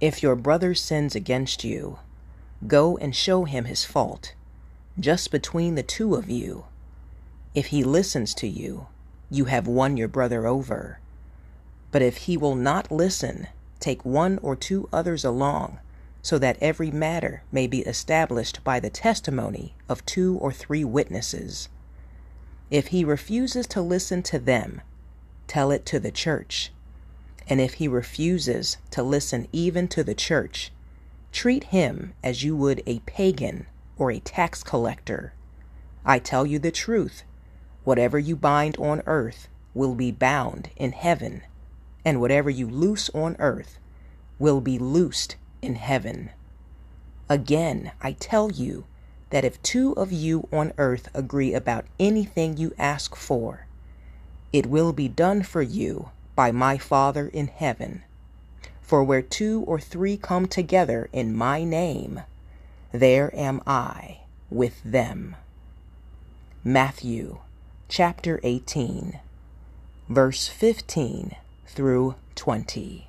If your brother sins against you, go and show him his fault, just between the two of you. If he listens to you, you have won your brother over. But if he will not listen, take one or two others along, so that every matter may be established by the testimony of two or three witnesses. If he refuses to listen to them, tell it to the church. And if he refuses to listen even to the church, treat him as you would a pagan or a tax collector. I tell you the truth whatever you bind on earth will be bound in heaven, and whatever you loose on earth will be loosed in heaven. Again, I tell you that if two of you on earth agree about anything you ask for, it will be done for you by my Father in heaven. For where two or three come together in my name, there am I with them. Matthew chapter 18, verse 15 through 20.